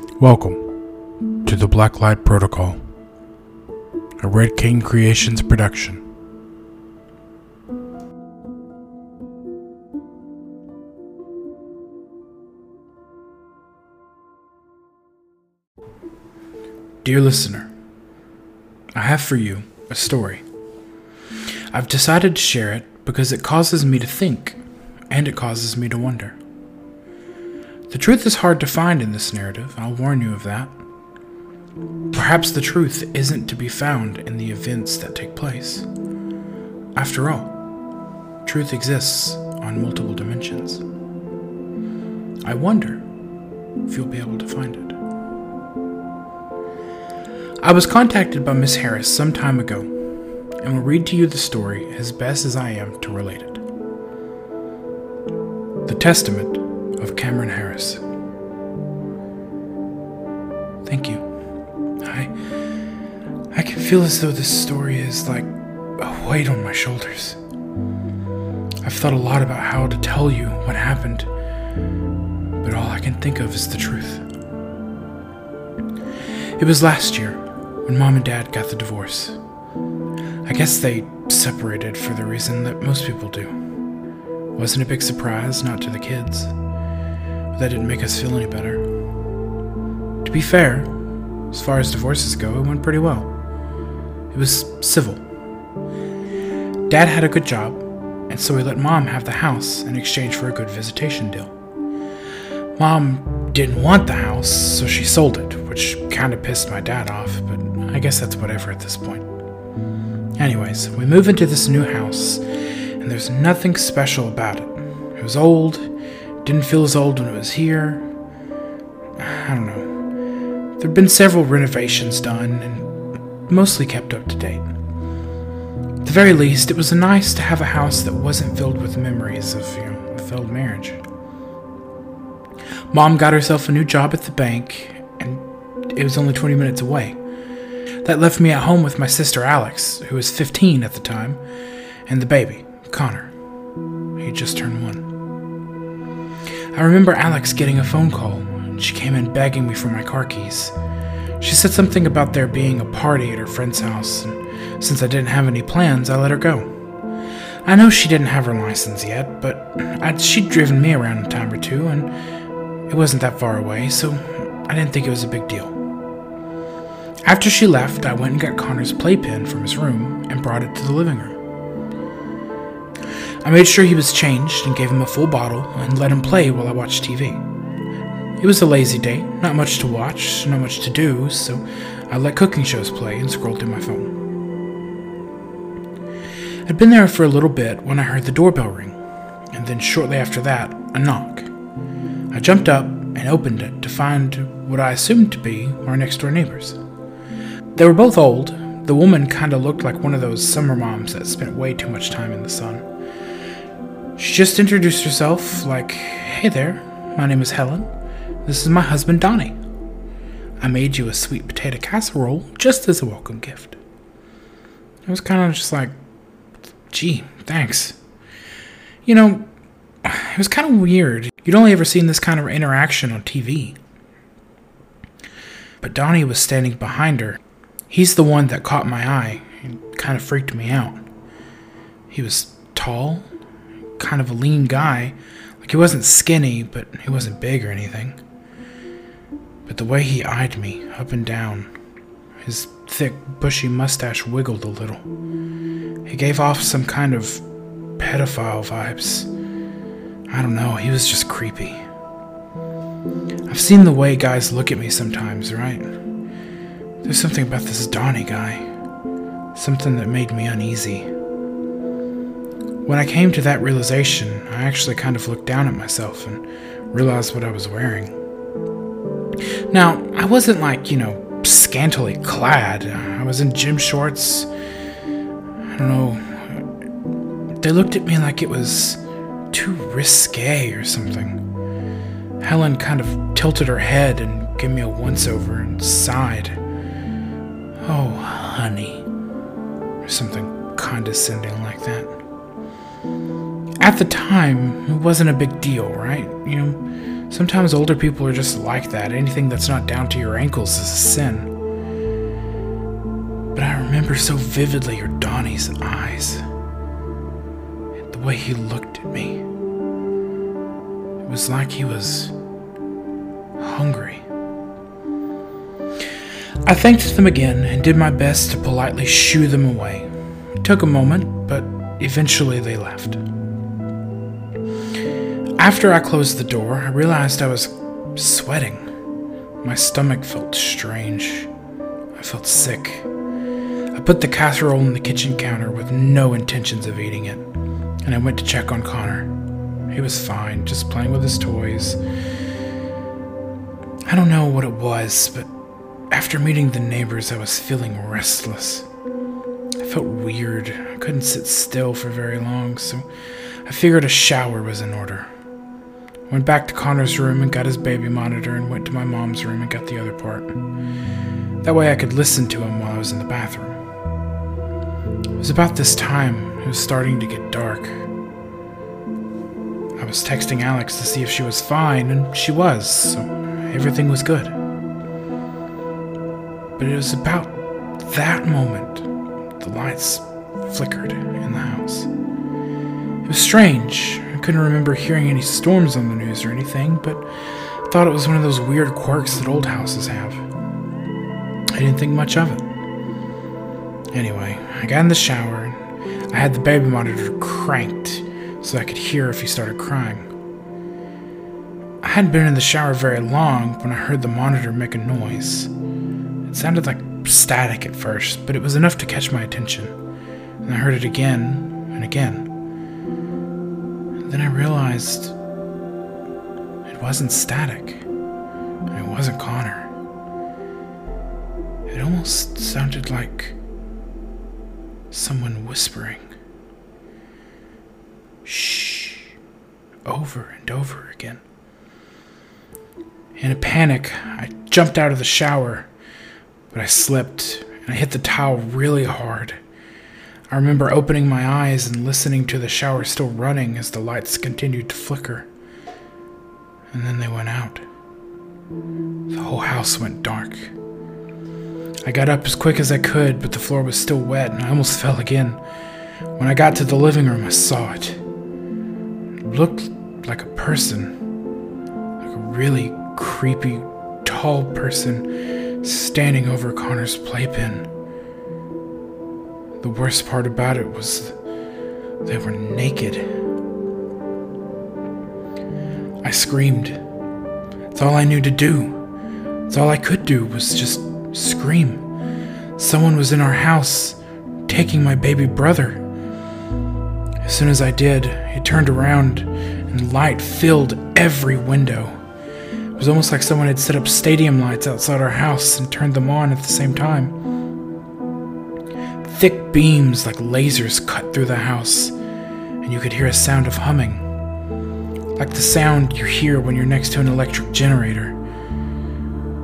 Welcome to the Blacklight Protocol, a Red Cane Creations production. Dear listener, I have for you a story. I've decided to share it because it causes me to think and it causes me to wonder. The truth is hard to find in this narrative, I'll warn you of that. Perhaps the truth isn't to be found in the events that take place. After all, truth exists on multiple dimensions. I wonder if you'll be able to find it. I was contacted by Miss Harris some time ago, and will read to you the story as best as I am to relate it. The Testament of Cameron Harris. Thank you. I I can feel as though this story is like a weight on my shoulders. I've thought a lot about how to tell you what happened, but all I can think of is the truth. It was last year when mom and dad got the divorce. I guess they separated for the reason that most people do. Wasn't a big surprise, not to the kids that didn't make us feel any better. To be fair, as far as divorces go, it went pretty well. It was civil. Dad had a good job, and so we let Mom have the house in exchange for a good visitation deal. Mom didn't want the house, so she sold it, which kind of pissed my dad off, but I guess that's whatever at this point. Anyways, we move into this new house, and there's nothing special about it. It was old, didn't feel as old when it was here. I don't know. There've been several renovations done and mostly kept up to date. At the very least, it was nice to have a house that wasn't filled with memories of, you know, a failed marriage. Mom got herself a new job at the bank, and it was only 20 minutes away. That left me at home with my sister Alex, who was 15 at the time, and the baby, Connor. He just turned one. I remember Alex getting a phone call, she came in begging me for my car keys. She said something about there being a party at her friend's house, and since I didn't have any plans, I let her go. I know she didn't have her license yet, but I'd, she'd driven me around a time or two, and it wasn't that far away, so I didn't think it was a big deal. After she left, I went and got Connor's playpen from his room and brought it to the living room. I made sure he was changed and gave him a full bottle and let him play while I watched TV. It was a lazy day, not much to watch, not much to do, so I let cooking shows play and scrolled through my phone. I'd been there for a little bit when I heard the doorbell ring, and then shortly after that, a knock. I jumped up and opened it to find what I assumed to be our next door neighbors. They were both old. The woman kind of looked like one of those summer moms that spent way too much time in the sun. She just introduced herself like, Hey there, my name is Helen. This is my husband Donnie. I made you a sweet potato casserole just as a welcome gift. It was kind of just like, gee, thanks. You know, it was kind of weird. You'd only ever seen this kind of interaction on TV. But Donnie was standing behind her. He's the one that caught my eye and kind of freaked me out. He was tall kind of a lean guy. Like he wasn't skinny, but he wasn't big or anything. But the way he eyed me up and down, his thick, bushy mustache wiggled a little. He gave off some kind of pedophile vibes. I don't know, he was just creepy. I've seen the way guys look at me sometimes, right? There's something about this Donnie guy. Something that made me uneasy. When I came to that realization, I actually kind of looked down at myself and realized what I was wearing. Now, I wasn't like, you know, scantily clad. I was in gym shorts. I don't know. They looked at me like it was too risque or something. Helen kind of tilted her head and gave me a once over and sighed. Oh, honey. Or something condescending like that. At the time, it wasn't a big deal, right? You know, Sometimes older people are just like that. Anything that's not down to your ankles is a sin. But I remember so vividly your Donnie's eyes. and The way he looked at me. It was like he was hungry. I thanked them again and did my best to politely shoo them away. It took a moment, but eventually they left. After I closed the door, I realized I was sweating. My stomach felt strange. I felt sick. I put the casserole on the kitchen counter with no intentions of eating it, and I went to check on Connor. He was fine, just playing with his toys. I don't know what it was, but after meeting the neighbors, I was feeling restless. I felt weird. I couldn't sit still for very long, so I figured a shower was in order. Went back to Connor's room and got his baby monitor and went to my mom's room and got the other part. That way I could listen to him while I was in the bathroom. It was about this time it was starting to get dark. I was texting Alex to see if she was fine, and she was, so everything was good. But it was about that moment the lights flickered in the house. It was strange couldn't remember hearing any storms on the news or anything, but thought it was one of those weird quirks that old houses have. I didn't think much of it. Anyway, I got in the shower and I had the baby monitor cranked so I could hear if he started crying. I hadn't been in the shower very long when I heard the monitor make a noise. It sounded like static at first, but it was enough to catch my attention. And I heard it again and again. Then I realized it wasn't static. It wasn't Connor. It almost sounded like someone whispering. Shh. Over and over again. In a panic, I jumped out of the shower, but I slipped and I hit the towel really hard. I remember opening my eyes and listening to the shower still running as the lights continued to flicker. And then they went out. The whole house went dark. I got up as quick as I could, but the floor was still wet and I almost fell again. When I got to the living room, I saw it. It looked like a person, like a really creepy, tall person standing over Connor's playpen. The worst part about it was they were naked. I screamed. It's all I knew to do. It's all I could do was just scream. Someone was in our house taking my baby brother. As soon as I did, he turned around and light filled every window. It was almost like someone had set up stadium lights outside our house and turned them on at the same time. Thick beams like lasers cut through the house, and you could hear a sound of humming, like the sound you hear when you're next to an electric generator.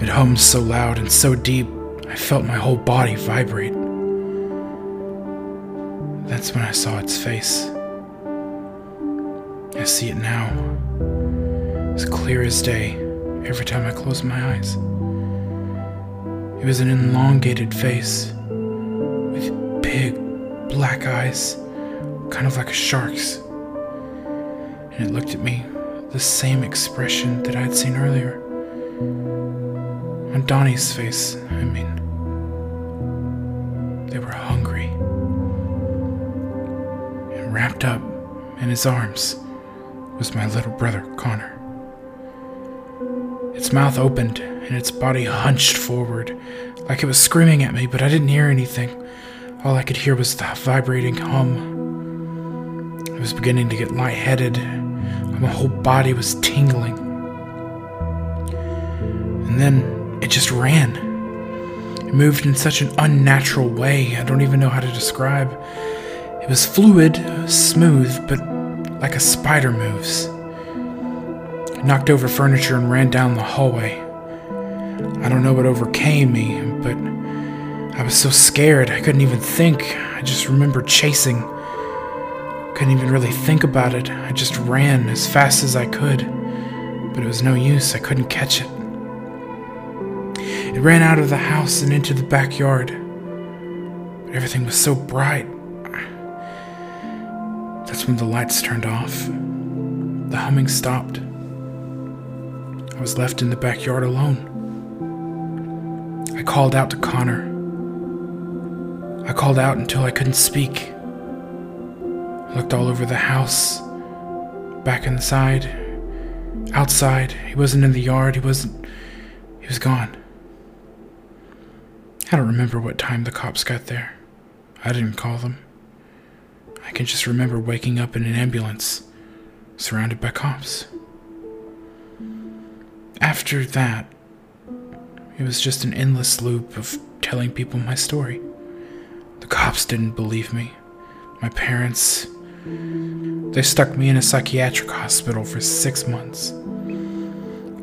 It hums so loud and so deep, I felt my whole body vibrate. That's when I saw its face. I see it now, as clear as day, every time I close my eyes. It was an elongated face big, black eyes, kind of like a shark's. And it looked at me, the same expression that I had seen earlier. On Donnie's face, I mean. They were hungry. And wrapped up in his arms was my little brother, Connor. Its mouth opened and its body hunched forward, like it was screaming at me, but I didn't hear anything. All I could hear was the vibrating hum. I was beginning to get lightheaded. My whole body was tingling. And then it just ran. It moved in such an unnatural way, I don't even know how to describe. It was fluid, smooth, but like a spider moves. It knocked over furniture and ran down the hallway. I don't know what overcame me, but I was so scared, I couldn't even think. I just remember chasing. Couldn't even really think about it. I just ran as fast as I could. but it was no use. I couldn't catch it. It ran out of the house and into the backyard. But everything was so bright. That's when the lights turned off. The humming stopped. I was left in the backyard alone. I called out to Connor. I called out until I couldn't speak. Looked all over the house, back inside, outside. He wasn't in the yard. He wasn't. He was gone. I don't remember what time the cops got there. I didn't call them. I can just remember waking up in an ambulance, surrounded by cops. After that, it was just an endless loop of telling people my story. The cops didn't believe me. My parents. They stuck me in a psychiatric hospital for six months.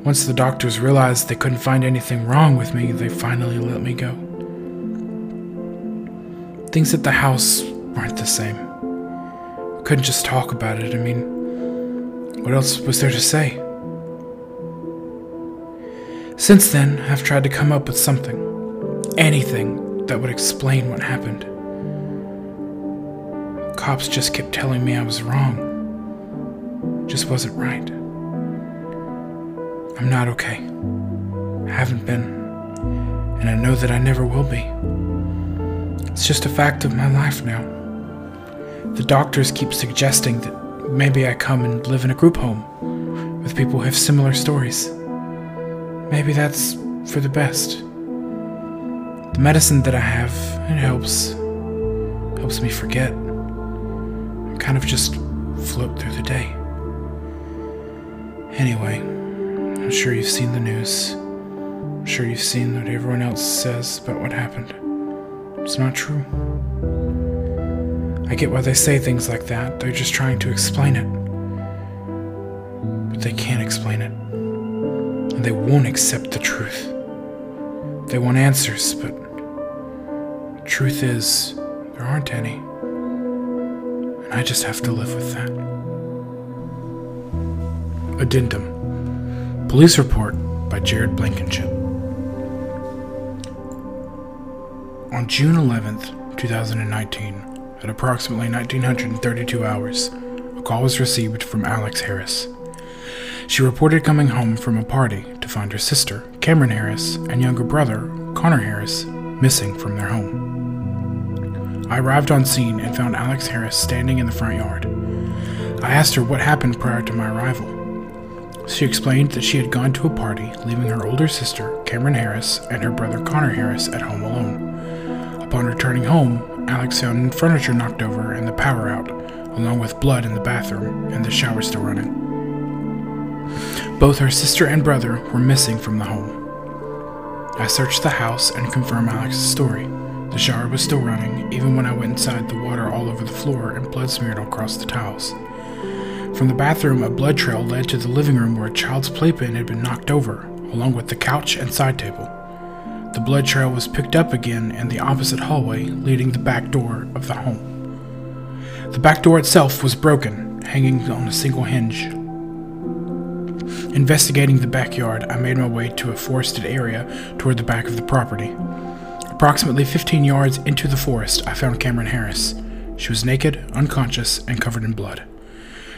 Once the doctors realized they couldn't find anything wrong with me, they finally let me go. Things at the house weren't the same. Couldn't just talk about it. I mean, what else was there to say? Since then, I've tried to come up with something, anything that would explain what happened. Cops just kept telling me I was wrong. Just wasn't right. I'm not okay. I haven't been, and I know that I never will be. It's just a fact of my life now. The doctors keep suggesting that maybe I come and live in a group home with people who have similar stories. Maybe that's for the best. The medicine that I have, it helps. Helps me forget. I kind of just float through the day. Anyway, I'm sure you've seen the news. I'm sure you've seen what everyone else says about what happened. It's not true. I get why they say things like that. They're just trying to explain it. But they can't explain it and they won't accept the truth. They want answers, but truth is, there aren't any. And I just have to live with that. Addendum Police Report by Jared Blankenship. On June 11th, 2019, at approximately 1932 hours, a call was received from Alex Harris. She reported coming home from a party to find her sister, Cameron Harris, and younger brother, Connor Harris, missing from their home. I arrived on scene and found Alex Harris standing in the front yard. I asked her what happened prior to my arrival. She explained that she had gone to a party, leaving her older sister, Cameron Harris, and her brother Connor Harris at home alone. Upon returning home, Alex found furniture knocked over and the power out, along with blood in the bathroom and the shower still running. Both her sister and brother were missing from the home. I searched the house and confirmed Alex's story. The shower was still running, even when I went inside, the water all over the floor and blood smeared across the tiles. From the bathroom, a blood trail led to the living room where a child's playpen had been knocked over, along with the couch and side table. The blood trail was picked up again in the opposite hallway leading the back door of the home. The back door itself was broken, hanging on a single hinge. Investigating the backyard, I made my way to a forested area toward the back of the property. Approximately 15 yards into the forest, I found Cameron Harris. She was naked, unconscious, and covered in blood.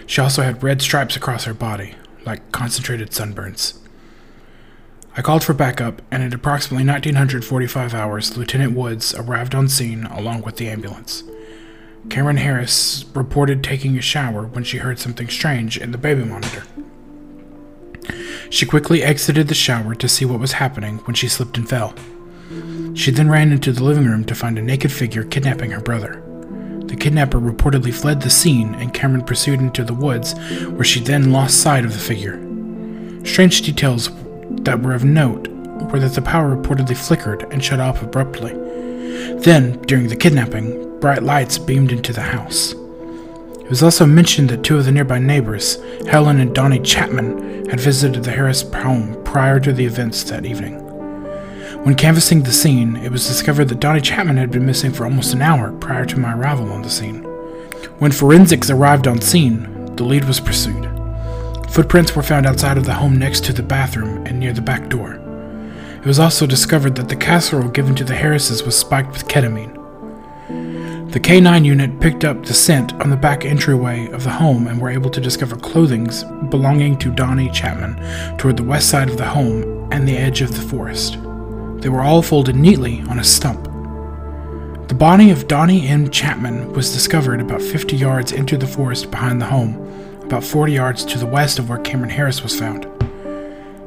She also had red stripes across her body, like concentrated sunburns. I called for backup, and at approximately 1945 hours, Lieutenant Woods arrived on scene along with the ambulance. Cameron Harris reported taking a shower when she heard something strange in the baby monitor. She quickly exited the shower to see what was happening when she slipped and fell. She then ran into the living room to find a naked figure kidnapping her brother. The kidnapper reportedly fled the scene, and Cameron pursued into the woods, where she then lost sight of the figure. Strange details that were of note were that the power reportedly flickered and shut off abruptly. Then, during the kidnapping, bright lights beamed into the house. It was also mentioned that two of the nearby neighbors, Helen and Donnie Chapman, had visited the Harris home prior to the events that evening. When canvassing the scene, it was discovered that Donnie Chapman had been missing for almost an hour prior to my arrival on the scene. When forensics arrived on scene, the lead was pursued. Footprints were found outside of the home next to the bathroom and near the back door. It was also discovered that the casserole given to the Harrises was spiked with ketamine. The K9 unit picked up the scent on the back entryway of the home and were able to discover clothings belonging to Donnie Chapman toward the west side of the home and the edge of the forest. They were all folded neatly on a stump. The body of Donnie M. Chapman was discovered about 50 yards into the forest behind the home, about 40 yards to the west of where Cameron Harris was found.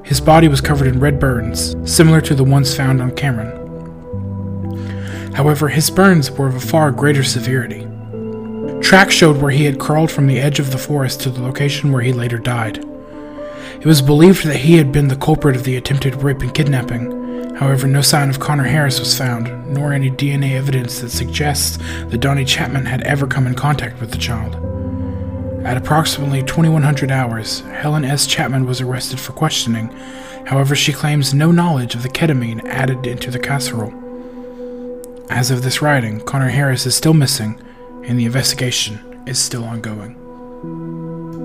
His body was covered in red burns, similar to the ones found on Cameron. However, his burns were of a far greater severity. Tracks showed where he had crawled from the edge of the forest to the location where he later died. It was believed that he had been the culprit of the attempted rape and kidnapping. However, no sign of Connor Harris was found, nor any DNA evidence that suggests that Donnie Chapman had ever come in contact with the child. At approximately 2100 hours, Helen S. Chapman was arrested for questioning. However, she claims no knowledge of the ketamine added into the casserole. As of this writing, Connor Harris is still missing, and the investigation is still ongoing.